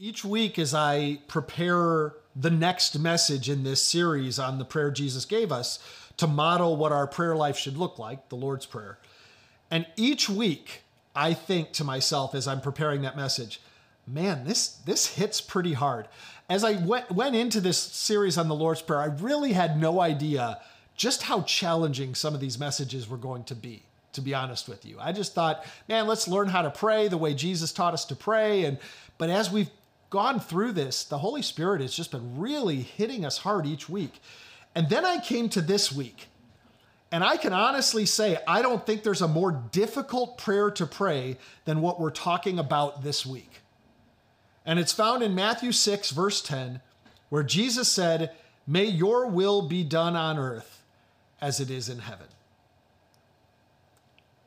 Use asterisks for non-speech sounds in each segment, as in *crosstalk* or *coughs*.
Each week, as I prepare the next message in this series on the prayer Jesus gave us to model what our prayer life should look like, the Lord's Prayer, and each week I think to myself as I'm preparing that message, man, this this hits pretty hard. As I went went into this series on the Lord's Prayer, I really had no idea just how challenging some of these messages were going to be to be honest with you. I just thought, man, let's learn how to pray the way Jesus taught us to pray and but as we've gone through this, the Holy Spirit has just been really hitting us hard each week. And then I came to this week, and I can honestly say, I don't think there's a more difficult prayer to pray than what we're talking about this week. And it's found in Matthew 6, verse 10, where Jesus said, May your will be done on earth as it is in heaven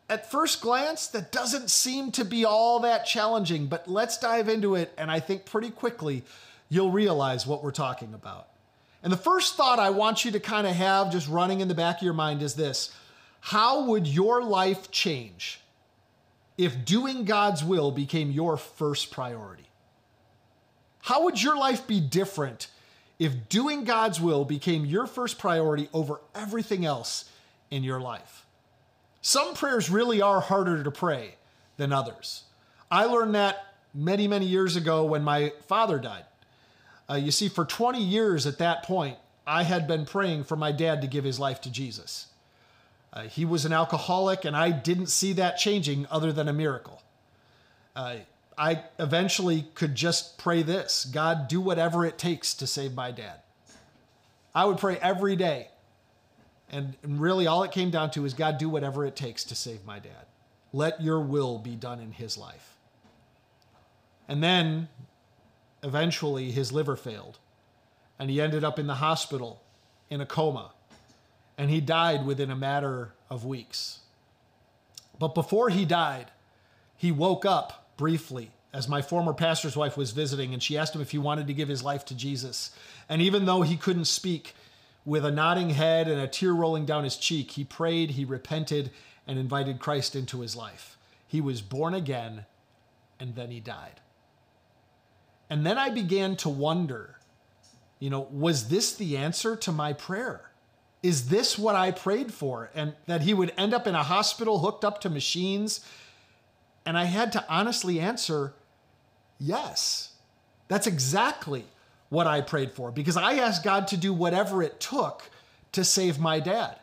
at first glance, that doesn't seem to be all that challenging, but let's dive into it. And I think pretty quickly you'll realize what we're talking about. And the first thought I want you to kind of have just running in the back of your mind is this How would your life change if doing God's will became your first priority? How would your life be different if doing God's will became your first priority over everything else in your life? Some prayers really are harder to pray than others. I learned that many, many years ago when my father died. Uh, you see, for 20 years at that point, I had been praying for my dad to give his life to Jesus. Uh, he was an alcoholic, and I didn't see that changing other than a miracle. Uh, I eventually could just pray this God, do whatever it takes to save my dad. I would pray every day and, really, all it came down to is God, do whatever it takes to save my dad. Let your will be done in his life. And then eventually his liver failed, and he ended up in the hospital in a coma, and he died within a matter of weeks. But before he died, he woke up briefly as my former pastor's wife was visiting, and she asked him if he wanted to give his life to Jesus. And even though he couldn't speak, with a nodding head and a tear rolling down his cheek, he prayed, he repented, and invited Christ into his life. He was born again, and then he died. And then I began to wonder, you know, was this the answer to my prayer? Is this what I prayed for? And that he would end up in a hospital hooked up to machines? And I had to honestly answer, yes. That's exactly what I prayed for because I asked God to do whatever it took to save my dad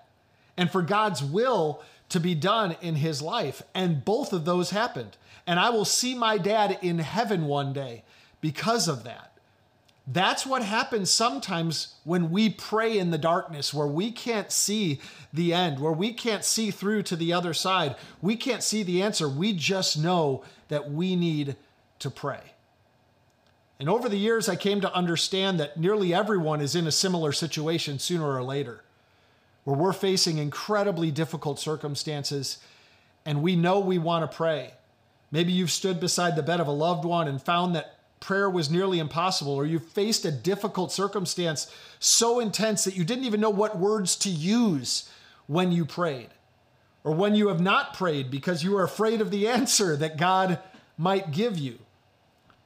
and for God's will to be done in his life. And both of those happened. And I will see my dad in heaven one day because of that. That's what happens sometimes when we pray in the darkness, where we can't see the end, where we can't see through to the other side. We can't see the answer. We just know that we need to pray. And over the years, I came to understand that nearly everyone is in a similar situation sooner or later, where we're facing incredibly difficult circumstances and we know we want to pray. Maybe you've stood beside the bed of a loved one and found that prayer was nearly impossible, or you faced a difficult circumstance so intense that you didn't even know what words to use when you prayed, or when you have not prayed because you are afraid of the *laughs* answer that God might give you.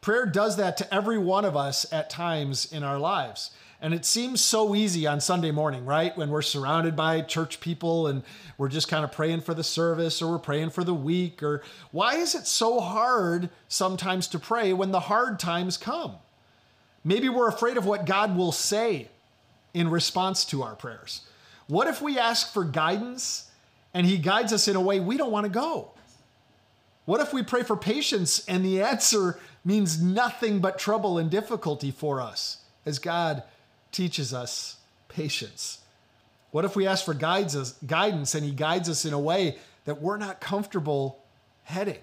Prayer does that to every one of us at times in our lives. And it seems so easy on Sunday morning, right? When we're surrounded by church people and we're just kind of praying for the service or we're praying for the week. Or why is it so hard sometimes to pray when the hard times come? Maybe we're afraid of what God will say in response to our prayers. What if we ask for guidance and He guides us in a way we don't want to go? What if we pray for patience and the *laughs* answer means nothing but trouble and difficulty for us as God teaches us patience? What if we ask for guides guidance and He guides us in a way that we're not comfortable heading?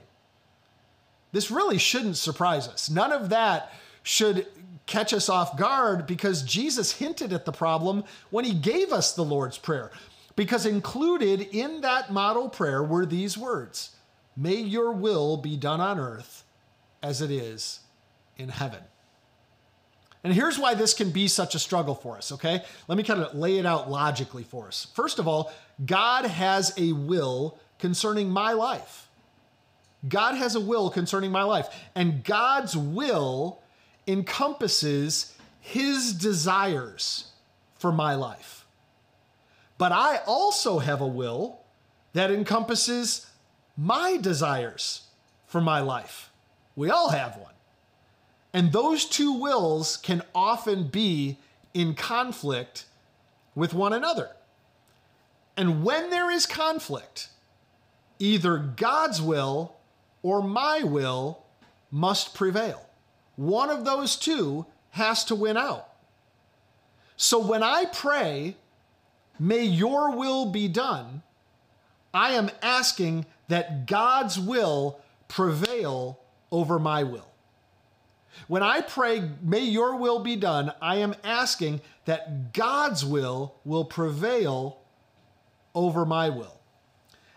This really shouldn't surprise us. None of that should catch us off guard because Jesus hinted at the problem when He gave us the Lord's Prayer. Because included in that model prayer were these words May your will be done on earth as it is in heaven. And here's why this can be such a struggle for us, okay? Let me kind of lay it out logically for us. First of all, God has a will concerning my life. God has a will concerning my life. And God's will encompasses his desires for my life. But I also have a will that encompasses my desires for my life. We all have one. And those two wills can often be in conflict with one another. And when there is conflict, either God's will or my will must prevail. One of those two has to win out. So when I pray, may your will be done, I am asking that God's will prevail over my will. When I pray, may your will be done, I am asking that God's will will prevail over my will.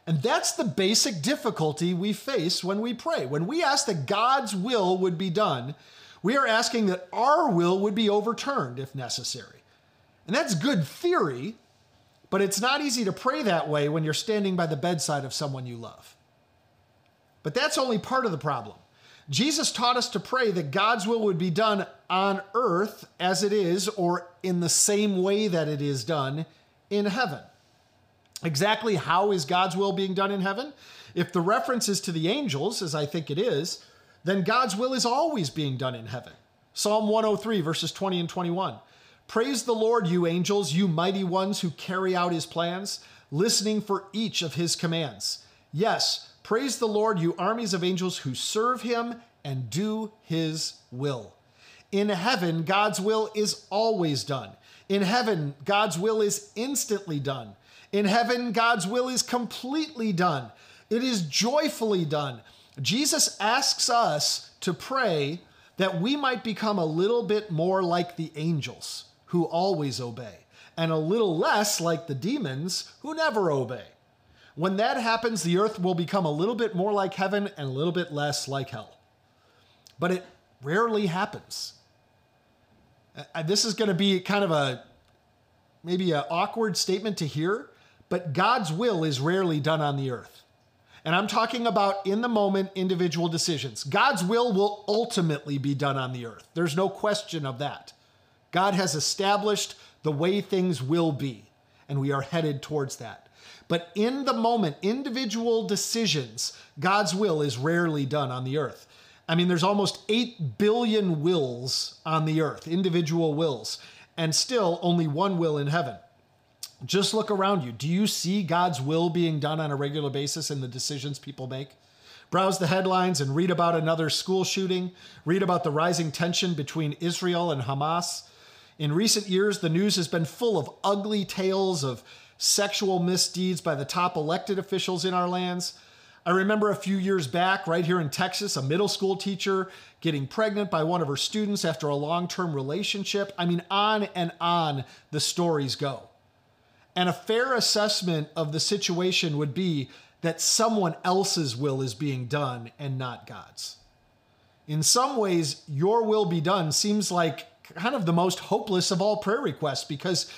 And that's the basic difficulty we face when we pray. When we ask that God's will would be done, we are asking that our will would be overturned if necessary. And that's good theory, but it's not easy to pray that way when you're standing by the bedside of someone you love. But that's only part of the problem. Jesus taught us to pray that God's will would be done on earth as it is, or in the same way that it is done in heaven. Exactly how is God's will being done in heaven? If the reference is to the angels, as I think it is, then God's will is always being done in heaven. Psalm 103, verses 20 and 21. Praise the Lord, you angels, you mighty ones who carry out his plans, listening for each of his commands. Yes, praise the Lord, you armies of angels who serve him and do his will. In heaven, God's will is always done. In heaven, God's will is instantly done. In heaven, God's will is completely done, it is joyfully done. Jesus asks us to pray that we might become a little bit more like the angels who always obey, and a little less like the demons who never obey. When that happens, the earth will become a little bit more like heaven and a little bit less like hell. But it rarely happens. Uh, this is going to be kind of a maybe an awkward statement to hear, but God's will is rarely done on the earth. And I'm talking about in the moment individual decisions. God's will will ultimately be done on the earth. There's no question of that. God has established the way things will be, and we are headed towards that. But in the moment, individual decisions, God's will is rarely done on the earth. I mean, there's almost 8 billion wills on the earth, individual wills, and still only one will in heaven. Just look around you. Do you see God's will being done on a regular basis in the decisions people make? Browse the headlines and read about another school shooting, read about the rising tension between Israel and Hamas. In recent years, the news has been full of ugly tales of sexual misdeeds by the top elected officials in our lands. I remember a few years back, right here in Texas, a middle school teacher getting pregnant by one of her students after a long term relationship. I mean, on and on the stories go. And a fair assessment of the situation would be that someone else's will is being done and not God's. In some ways, your will be done seems like kind of the most hopeless of all prayer requests because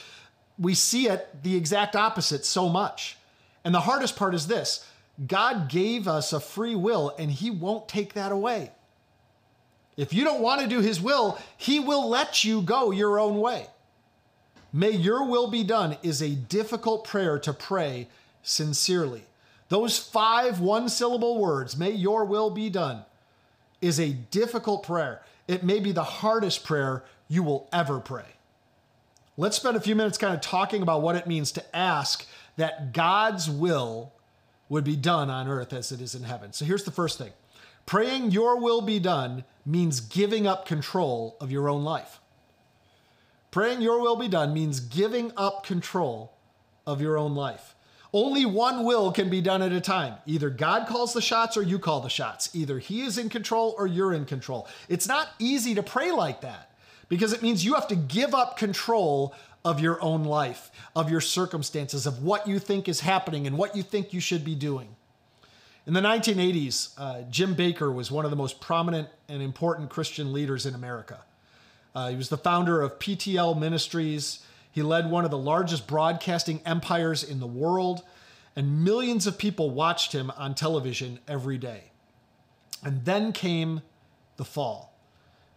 we see it the exact opposite so much. And the hardest part is this God gave us a free will and He won't take that away. If you don't want to do His will, He will let you go your own way. May your will be done is a difficult prayer to pray sincerely. Those five one syllable words, may your will be done, is a difficult prayer. It may be the hardest prayer you will ever pray. Let's spend a few minutes kind of talking about what it means to ask that God's will would be done on earth as it is in heaven. So here's the first thing praying your will be done means giving up control of your own life. Praying your will be done means giving up control of your own life. Only one will can be done at a time. Either God calls the shots or you call the shots. Either He is in control or you're in control. It's not easy to pray like that because it means you have to give up control of your own life, of your circumstances, of what you think is happening and what you think you should be doing. In the 1980s, uh, Jim Bakker was one of the most prominent and important Christian leaders in America. Uh, he was the founder of PTL Ministries. He led one of the largest broadcasting empires in the world, and millions of people watched him on television every day. And then came the fall.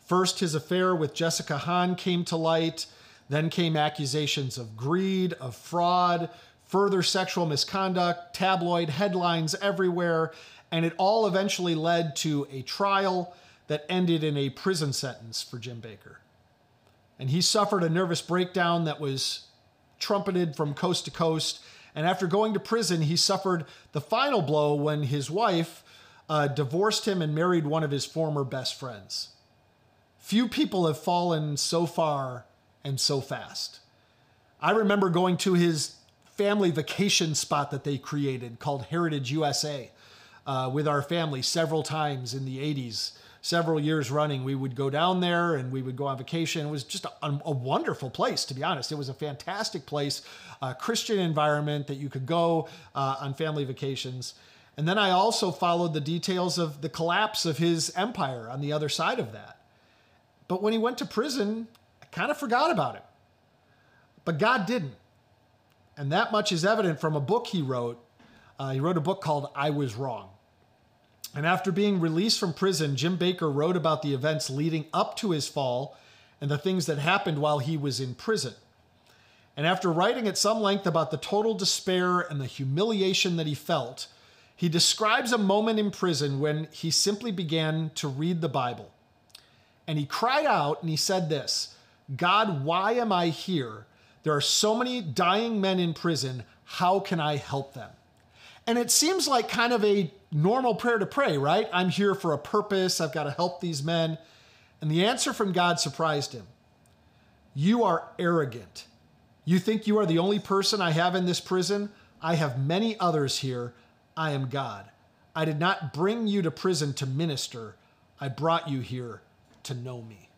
First, his affair with Jessica Hahn came to light. Then came accusations of greed, of fraud, further sexual misconduct, tabloid headlines everywhere, and it all eventually led to a trial that ended in a prison sentence for Jim Bakker. And he suffered a nervous breakdown that was trumpeted from coast to coast. And after going to prison, he suffered the final blow when his wife uh, divorced him and married one of his former best friends. Few people have fallen so far and so fast. I remember going to his family vacation spot that they created called Heritage USA uh, with our family several times in the 80s several years running. We would go down there and we would go on vacation. It was just a, a wonderful place, to be honest. It was a fantastic place, a Christian environment that you could go uh, on family vacations. And then I also followed the details of the collapse of his empire on the other side of that. But when he went to prison, I kind of forgot about him. But God didn't. And that much is evident from a book he wrote. Uh, he wrote a book called I Was Wrong. And after being released from prison, Jim Bakker wrote about the events leading up to his fall and the things that happened while he was in prison. And after writing at some length about the total despair and the humiliation that he felt, he describes a moment in prison when he simply began to read the Bible. And he cried out and he said this God, why am I here? There are so many dying men in prison. How can I help them? And it seems like kind of a normal prayer to pray, right? I'm here for a purpose. I've got to help these men. And the answer from God surprised him. You are arrogant. You think you are the only person I have in this prison? I have many others here. I am God. I did not bring you to prison to minister. I brought you here to know me.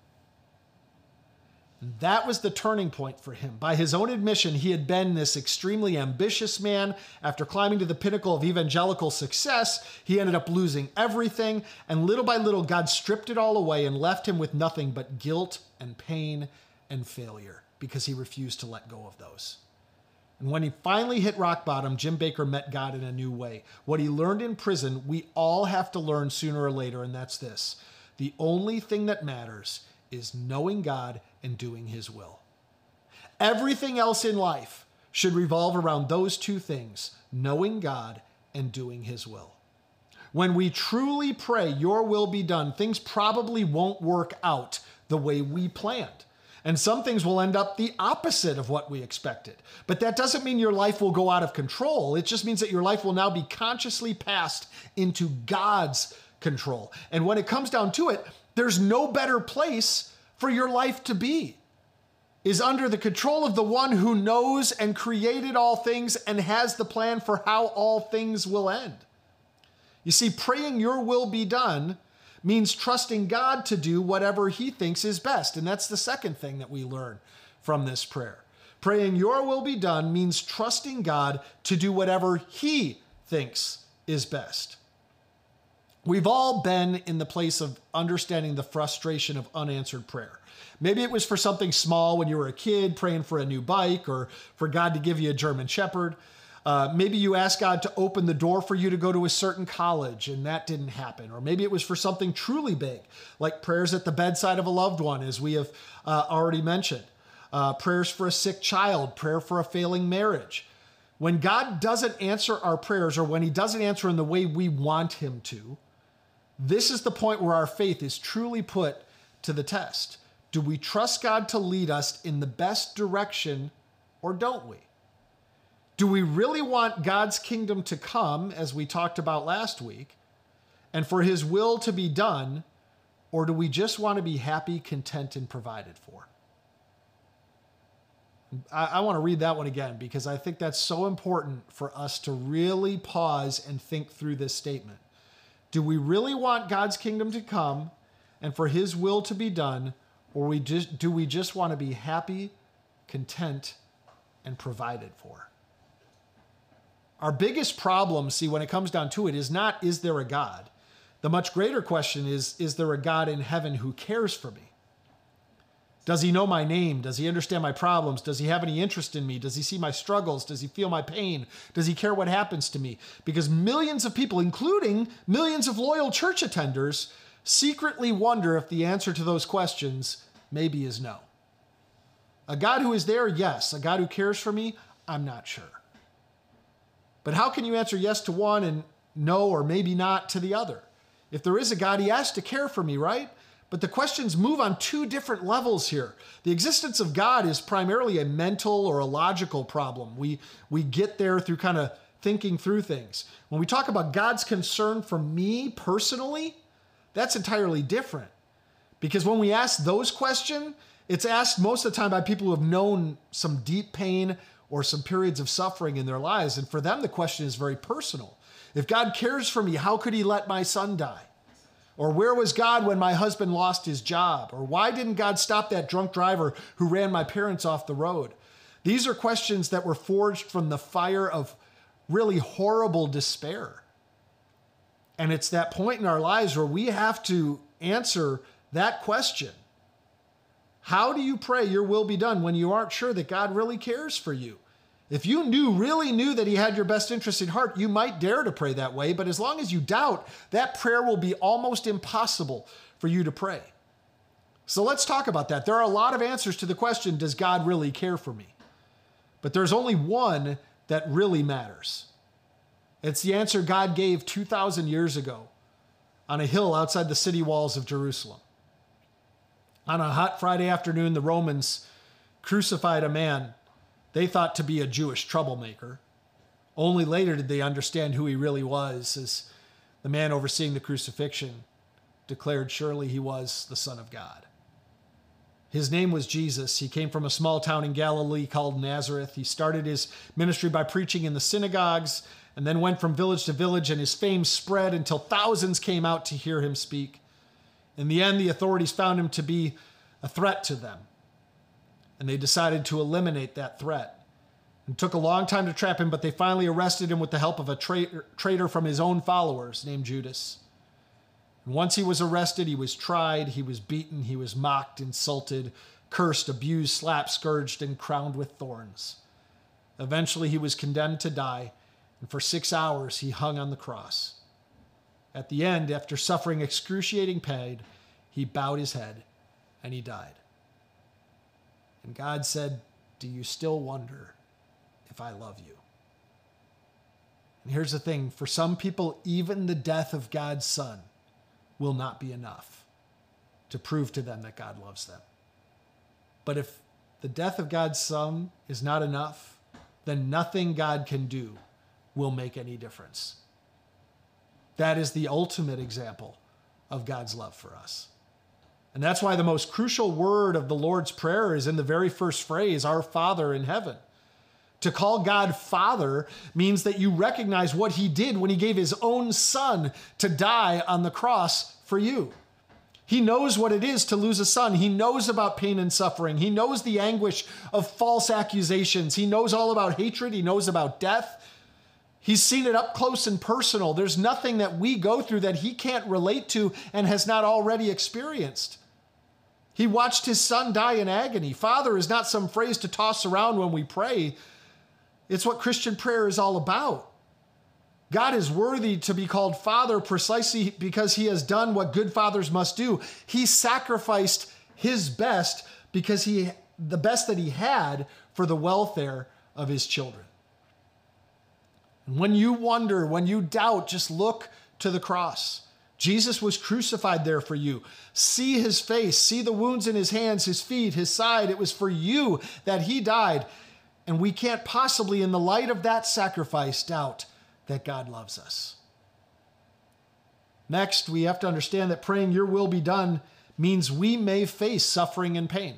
That was the turning point for him. By his own admission, he had been this extremely ambitious man. After climbing to the pinnacle of evangelical success, he ended up losing everything. And little by little, God stripped it all away and left him with nothing but guilt and pain and failure because he refused to let go of those. And when he finally hit rock bottom, Jim Bakker met God in a new way. What he learned in prison, we all have to learn sooner or later, and that's this the only thing that matters is knowing God and doing His will. Everything else in life should revolve around those two things knowing God and doing His will. When we truly pray, Your will be done, things probably won't work out the way we planned. And some things will end up the opposite of what we expected. But that doesn't mean your life will go out of control. It just means that your life will now be consciously passed into God's control. And when it comes down to it, there's no better place for your life to be is under the control of the one who knows and created all things and has the plan for how all things will end. You see, praying your will be done means trusting God to do whatever he thinks is best. And that's the second thing that we learn from this prayer. Praying your will be done means trusting God to do whatever he thinks is best. We've all been in the place of understanding the frustration of unanswered prayer. Maybe it was for something small when you were a kid, praying for a new bike or for God to give you a German Shepherd. Uh, maybe you asked God to open the door for you to go to a certain college and that didn't happen. Or maybe it was for something truly big, like prayers at the bedside of a loved one, as we have uh, already mentioned. Uh, prayers for a sick child, prayer for a failing marriage. When God doesn't answer our prayers or when He doesn't answer in the way we want Him to, this is the point where our faith is truly put to the test. Do we trust God to lead us in the best direction or don't we? Do we really want God's kingdom to come, as we talked about last week, and for his will to be done, or do we just want to be happy, content, and provided for? I, I want to read that one again because I think that's so important for us to really pause and think through this statement. Do we really want God's kingdom to come and for his will to be done, or we just, do we just want to be happy, content, and provided for? Our biggest problem, see, when it comes down to it, is not is there a God? The much greater question is is there a God in heaven who cares for me? Does he know my name? Does he understand my problems? Does he have any interest in me? Does he see my struggles? Does he feel my pain? Does he care what happens to me? Because millions of people, including millions of loyal church attenders, secretly wonder if the answer to those questions maybe is no. A God who is there, yes. A God who cares for me, I'm not sure. But how can you answer yes to one and no or maybe not to the other? If there is a God, he has to care for me, right? But the questions move on two different levels here. The existence of God is primarily a mental or a logical problem. We, we get there through kind of thinking through things. When we talk about God's concern for me personally, that's entirely different. Because when we ask those questions, it's asked most of the time by people who have known some deep pain or some periods of suffering in their lives. And for them, the question is very personal. If God cares for me, how could he let my son die? Or where was God when my husband lost his job? Or why didn't God stop that drunk driver who ran my parents off the road? These are questions that were forged from the fire of really horrible despair. And it's that point in our lives where we have to answer that question How do you pray your will be done when you aren't sure that God really cares for you? If you knew, really knew that He had your best interest in heart, you might dare to pray that way. But as long as you doubt, that prayer will be almost impossible for you to pray. So let's talk about that. There are a lot of answers to the question Does God really care for me? But there's only one that really matters. It's the answer God gave 2,000 years ago on a hill outside the city walls of Jerusalem. On a hot Friday afternoon, the Romans crucified a man they thought to be a Jewish troublemaker. Only later did they understand who he really was, as the man overseeing the crucifixion declared surely he was the Son of God. His name was Jesus. He came from a small town in Galilee called Nazareth. He started his ministry by preaching in the synagogues and then went from village to village, and his fame spread until thousands came out to hear him speak. In the end, the authorities found him to be a threat to them and they decided to eliminate that threat. It took a long time to trap him, but they finally arrested him with the help of a traitor, traitor from his own followers named Judas. And once he was arrested, he was tried, he was beaten, he was mocked, insulted, cursed, abused, slapped, scourged, and crowned with thorns. Eventually, he was condemned to die, and for six hours he hung on the cross. At the end, after suffering excruciating pain, he bowed his head and he died. And God said, Do you still wonder if I love you? And here's the thing for some people, even the death of God's Son will not be enough to prove to them that God loves them. But if the death of God's Son is not enough, then nothing God can do will make any difference. That is the ultimate example of God's love for us. And that's why the most crucial word of the Lord's Prayer is in the very first phrase, Our Father in heaven. To call God Father means that you recognize what He did when He gave His own Son to die on the cross for you. He knows what it is to lose a son. He knows about pain and suffering. He knows the anguish of false accusations. He knows all about hatred. He knows about death. He's seen it up close and personal. There's nothing that we go through that he can't relate to and has not already experienced. He watched his son die in agony. Father is not some phrase to toss around when we pray, it's what Christian prayer is all about. God is worthy to be called Father precisely because he has done what good fathers must do. He sacrificed his best because he the best that he had for the welfare of his children. And when you wonder, when you doubt, just look to the cross. Jesus was crucified there for you. See his face, see the wounds in his hands, his feet, his side. It was for you that he died. And we can't possibly, in the light of that sacrifice, doubt that God loves us. Next, we have to understand that praying your will be done means we may face suffering and pain.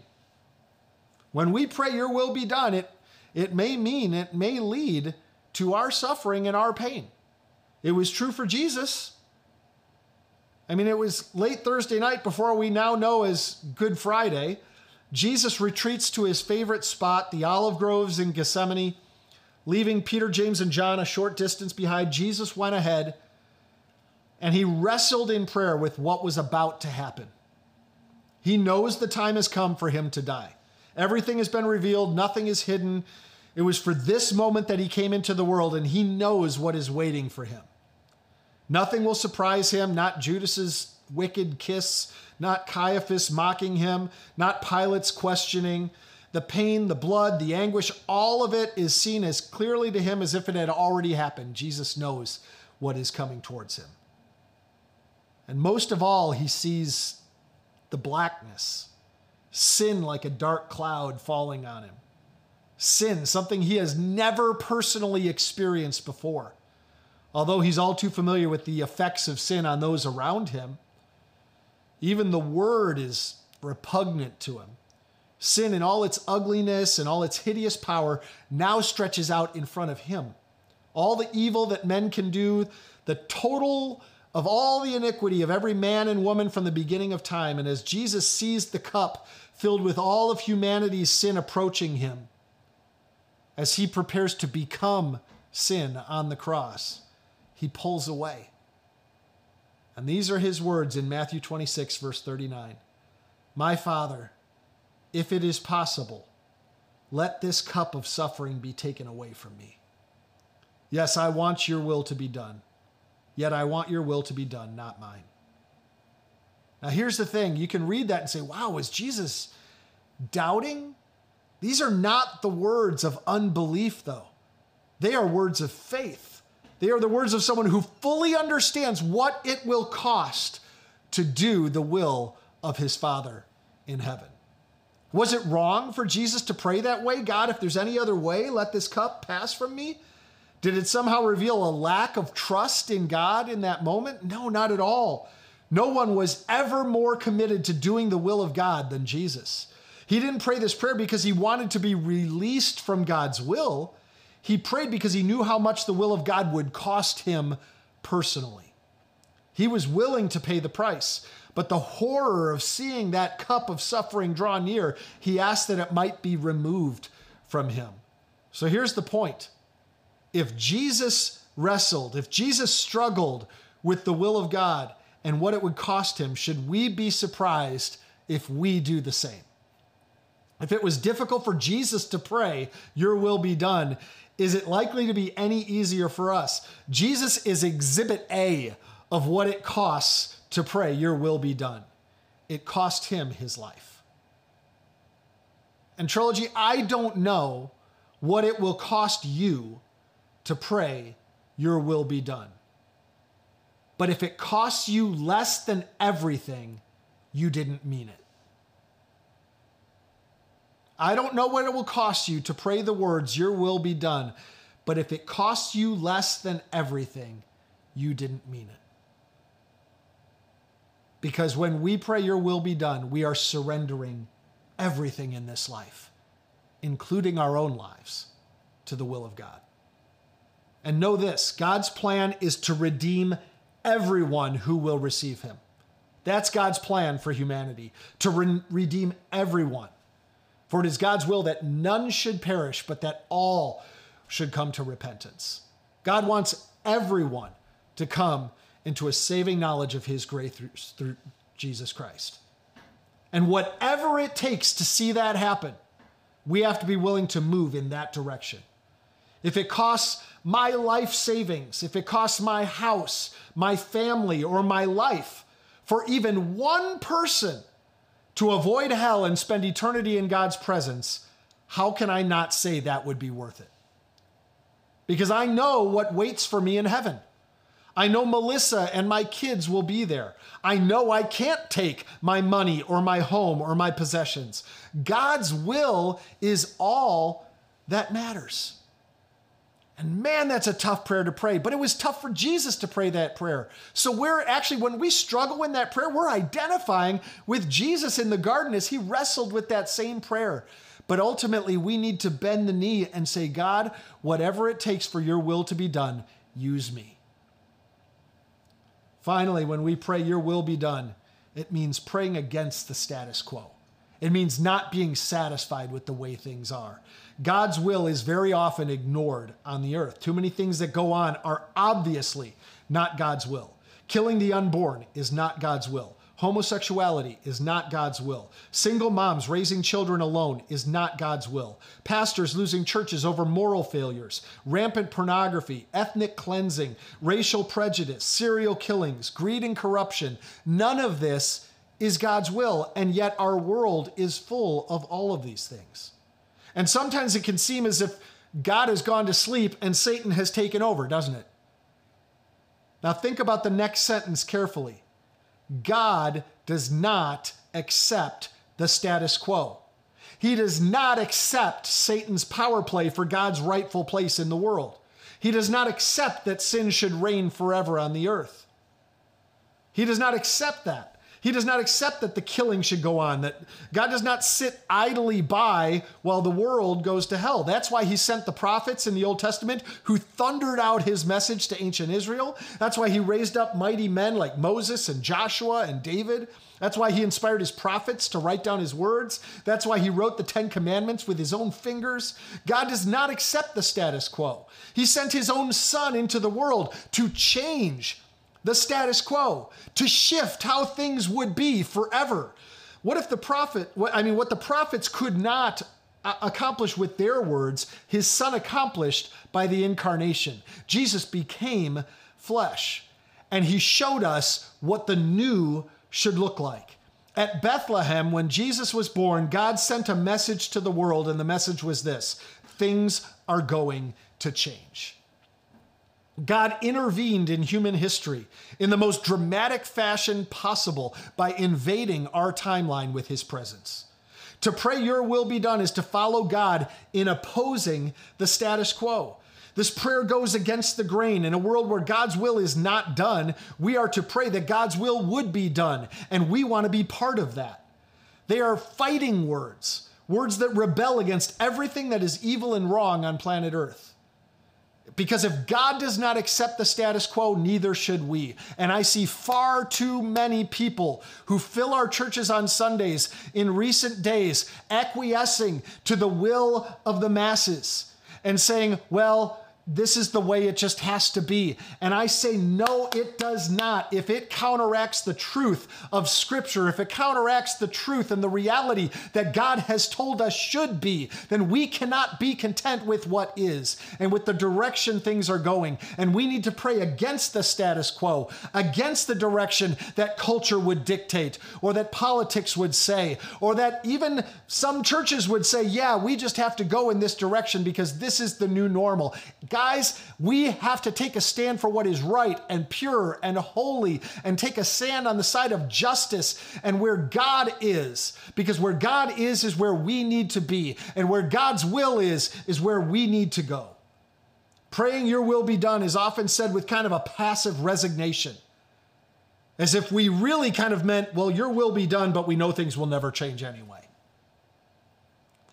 When we pray your will be done, it, it may mean, it may lead to our suffering and our pain. It was true for Jesus. I mean, it was late Thursday night before we now know as Good Friday. Jesus retreats to his favorite spot, the olive groves in Gethsemane. Leaving Peter, James, and John a short distance behind, Jesus went ahead and he wrestled in prayer with what was about to happen. He knows the time has come for him to die. Everything has been revealed, nothing is hidden. It was for this moment that he came into the world, and he knows what is waiting for him. Nothing will surprise him, not Judas's wicked kiss, not Caiaphas mocking him, not Pilate's questioning. The pain, the blood, the anguish, all of it is seen as clearly to him as if it had already happened. Jesus knows what is coming towards him. And most of all, he sees the blackness, sin like a dark cloud falling on him. Sin, something he has never personally experienced before. Although he's all too familiar with the effects of sin on those around him, even the word is repugnant to him. Sin, in all its ugliness and all its hideous power, now stretches out in front of him. All the evil that men can do, the total of all the iniquity of every man and woman from the beginning of time. And as Jesus sees the cup filled with all of humanity's sin approaching him, as he prepares to become sin on the cross, he pulls away. And these are his words in Matthew 26, verse 39 My Father, if it is possible, let this cup of suffering be taken away from me. Yes, I want your will to be done, yet I want your will to be done, not mine. Now, here's the thing you can read that and say, wow, is Jesus doubting? These are not the words of unbelief, though. They are words of faith. They are the words of someone who fully understands what it will cost to do the will of his Father in heaven. Was it wrong for Jesus to pray that way? God, if there's any other way, let this cup pass from me? Did it somehow reveal a lack of trust in God in that moment? No, not at all. No one was ever more committed to doing the will of God than Jesus. He didn't pray this prayer because he wanted to be released from God's will. He prayed because he knew how much the will of God would cost him personally. He was willing to pay the price. But the horror of seeing that cup of suffering draw near, he asked that it might be removed from him. So here's the point if Jesus wrestled, if Jesus struggled with the will of God and what it would cost him, should we be surprised if we do the same? If it was difficult for Jesus to pray, Your will be done, is it likely to be any easier for us? Jesus is exhibit A of what it costs to pray, Your will be done. It cost him his life. And, Trilogy, I don't know what it will cost you to pray, Your will be done. But if it costs you less than everything, you didn't mean it. I don't know what it will cost you to pray the words, Your will be done. But if it costs you less than everything, you didn't mean it. Because when we pray, Your will be done, we are surrendering everything in this life, including our own lives, to the will of God. And know this God's plan is to redeem everyone who will receive Him. That's God's plan for humanity, to re- redeem everyone. For it is God's will that none should perish, but that all should come to repentance. God wants everyone to come into a saving knowledge of his grace through, through Jesus Christ. And whatever it takes to see that happen, we have to be willing to move in that direction. If it costs my life savings, if it costs my house, my family, or my life for even one person to avoid hell and spend eternity in God's presence, how can I not say that would be worth it? Because I know what waits for me in heaven. I know Melissa and my kids will be there. I know I can't take my money or my home or my possessions. God's will is all that matters. And man, that's a tough prayer to pray, but it was tough for Jesus to pray that prayer. So we're actually, when we struggle in that prayer, we're identifying with Jesus in the garden as he wrestled with that same prayer. But ultimately, we need to bend the knee and say, God, whatever it takes for your will to be done, use me. Finally, when we pray, Your will be done, it means praying against the status quo. It means not being satisfied with the way things are. God's will is very often ignored on the earth. Too many things that go on are obviously not God's will. Killing the unborn is not God's will. Homosexuality is not God's will. Single moms raising children alone is not God's will. Pastors losing churches over moral failures, rampant pornography, ethnic cleansing, racial prejudice, serial killings, greed and corruption. None of this is God's will, and yet our world is full of all of these things. And sometimes it can seem as if God has gone to sleep and Satan has taken over, doesn't it? Now think about the next sentence carefully. God does not accept the status quo. He does not accept Satan's power play for God's rightful place in the world. He does not accept that sin should reign forever on the earth. He does not accept that. He does not accept that the killing should go on, that God does not sit idly by while the world goes to hell. That's why he sent the prophets in the Old Testament who thundered out his message to ancient Israel. That's why he raised up mighty men like Moses and Joshua and David. That's why he inspired his prophets to write down his words. That's why he wrote the Ten Commandments with his own fingers. God does not accept the status quo. He sent his own son into the world to change the status quo, to shift how things would be forever. What if the prophet, I mean, what the prophets could not uh, accomplish with their words, his son accomplished by the incarnation. Jesus became flesh, and he showed us what the new should look like. At Bethlehem, when Jesus was born, God sent a message to the world, and the message was this things are going to change. God intervened in human history in the most dramatic fashion possible by invading our timeline with his presence. To pray your will be done is to follow God in opposing the status quo. This prayer goes against the grain. In a world where God's will is not done, we are to pray that God's will would be done, and we want to be part of that. They are fighting words, words that rebel against everything that is evil and wrong on planet Earth. Because if God does not accept the status quo, neither should we. And I see far too many people who fill our churches on Sundays in recent days acquiescing to the will of the masses and saying, well, this is the way it just has to be. And I say, no, it does not. If it counteracts the truth of Scripture, if it counteracts the truth and the reality that God has told us should be, then we cannot be content with what is and with the direction things are going. And we need to pray against the status quo, against the direction that culture would dictate, or that politics would say, or that even some churches would say, yeah, we just have to go in this direction because this is the new normal. Guys, we have to take a stand for what is right and pure and holy and take a stand on the side of justice and where God is. Because where God is, is where we need to be. And where God's will is, is where we need to go. Praying your will be done is often said with kind of a passive resignation. As if we really kind of meant, well, your will be done, but we know things will never change anyway.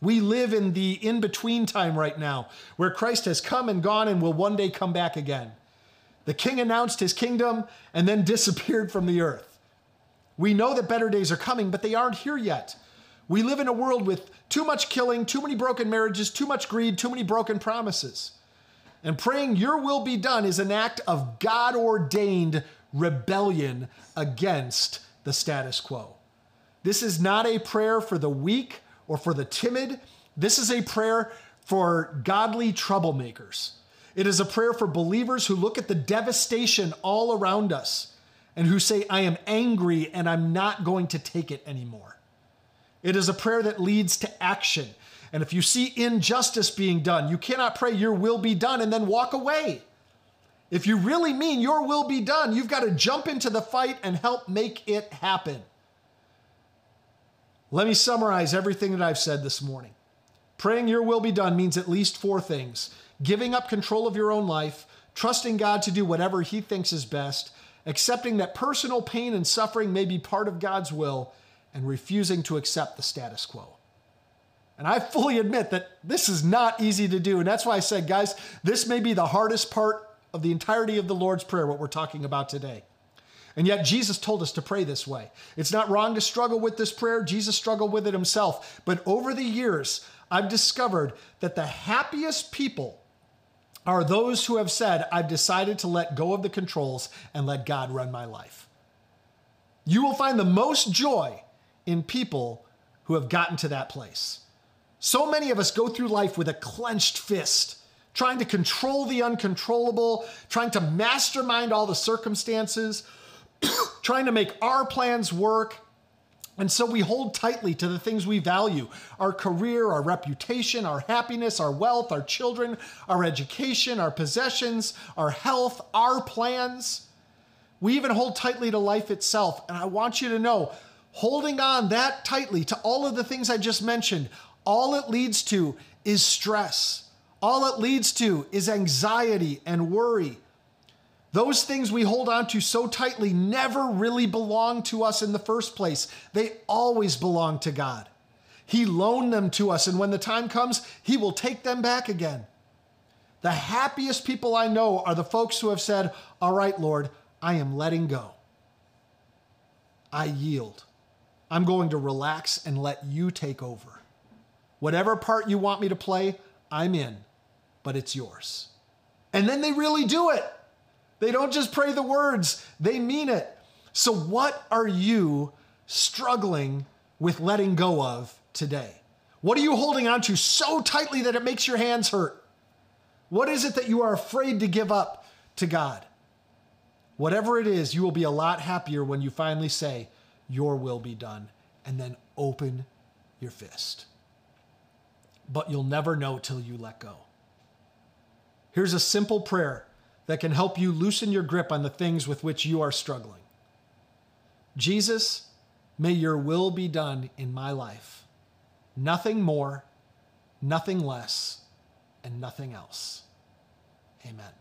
We live in the in between time right now where Christ has come and gone and will one day come back again. The king announced his kingdom and then *laughs* disappeared from the earth. We know that better days are coming, but they aren't here yet. We live in a world with too much killing, too many broken marriages, too much greed, too many broken promises. And praying your will be done is an act of God ordained rebellion against the status quo. This is not a prayer for the weak or for the timid. This is a prayer for godly troublemakers. It is a prayer for believers who look at the devastation all around us and who say, I am angry and I'm not going to take it anymore. It is a prayer that leads to action. And if you see injustice being done, you cannot pray, Your will be done, and then walk away. If you really mean your will be done, you've got to jump into the fight and help make it happen. Let me summarize everything that I've said this morning. Praying your will be done means at least four things giving up control of your own life, trusting God to do whatever He thinks is best, accepting that personal pain and suffering may be part of God's will, and refusing to accept the status quo. And I fully admit that this is not easy to do. And that's why I said, guys, this may be the hardest part of the entirety of the Lord's Prayer, what we're talking about today. And yet, Jesus told us to pray this way. It's not wrong to struggle with this prayer. Jesus struggled with it himself. But over the years, I've discovered that the happiest people are those who have said, I've decided to let go of the controls and let God run my life. You will find the most joy in people who have gotten to that place. So many of us go through life with a clenched fist, trying to control the uncontrollable, trying to mastermind all the circumstances, *coughs* trying to make our plans work. And so we hold tightly to the things we value our career, our reputation, our happiness, our wealth, our children, our education, our possessions, our health, our plans. We even hold tightly to life itself. And I want you to know holding on that tightly to all of the things I just mentioned, all it leads to is stress. All it leads to is anxiety and worry. Those things we hold on to so tightly never really belong to us in the first place. They always belong to God. He loaned them to us, and when the time comes, He will take them back again. The happiest people I know are the folks who have said, All right, Lord, I am letting go. I yield. I'm going to relax and let you take over. Whatever part you want me to play, I'm in, but it's yours. And then they really do it. They don't just pray the words, they mean it. So, what are you struggling with letting go of today? What are you holding on to so tightly that it makes your hands hurt? What is it that you are afraid to give up to God? Whatever it is, you will be a lot happier when you finally say, Your will be done, and then open your fist. But you'll never know till you let go. Here's a simple prayer that can help you loosen your grip on the things with which you are struggling. Jesus, may your will be done in my life. Nothing more, nothing less, and nothing else. Amen.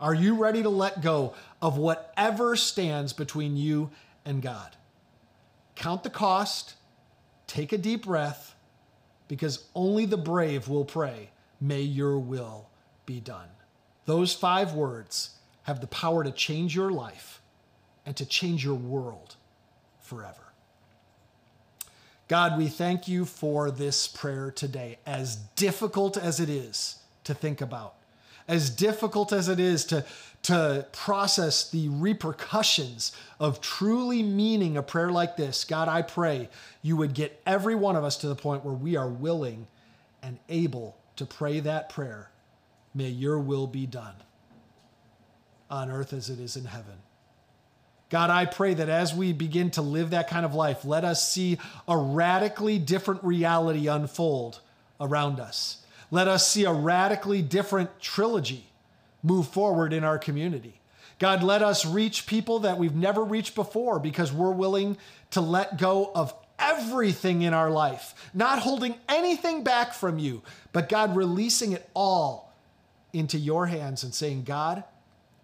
Are you ready to let go of whatever stands between you and God? Count the cost, take a deep breath, because only the brave will pray, May your will be done. Those five words have the power to change your life and to change your world forever. God, we thank you for this prayer today, as difficult as it is to think about, as difficult as it is to, to process the repercussions of truly meaning a prayer like this. God, I pray you would get every one of us to the point where we are willing and able to pray that prayer May your will be done on earth as it is in heaven. God, I pray that as we begin to live that kind of life, let us see a radically different reality unfold around us. Let us see a radically different trilogy move forward in our community. God, let us reach people that we've never reached before because we're willing to let go of everything in our life, not holding anything back from you, but God, releasing it all into your hands and saying, God,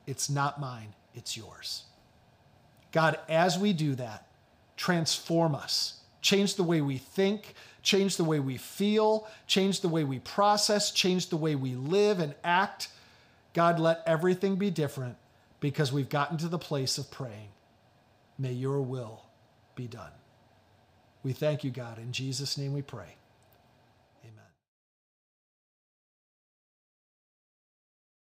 it's not mine, it's yours. God, as we do that, transform us, change the way we think, change the way we feel, change the way we process, change the way we live and act. God, let everything be different because we've gotten to the place of praying. May your will be done. We thank you, God. In Jesus' name we pray.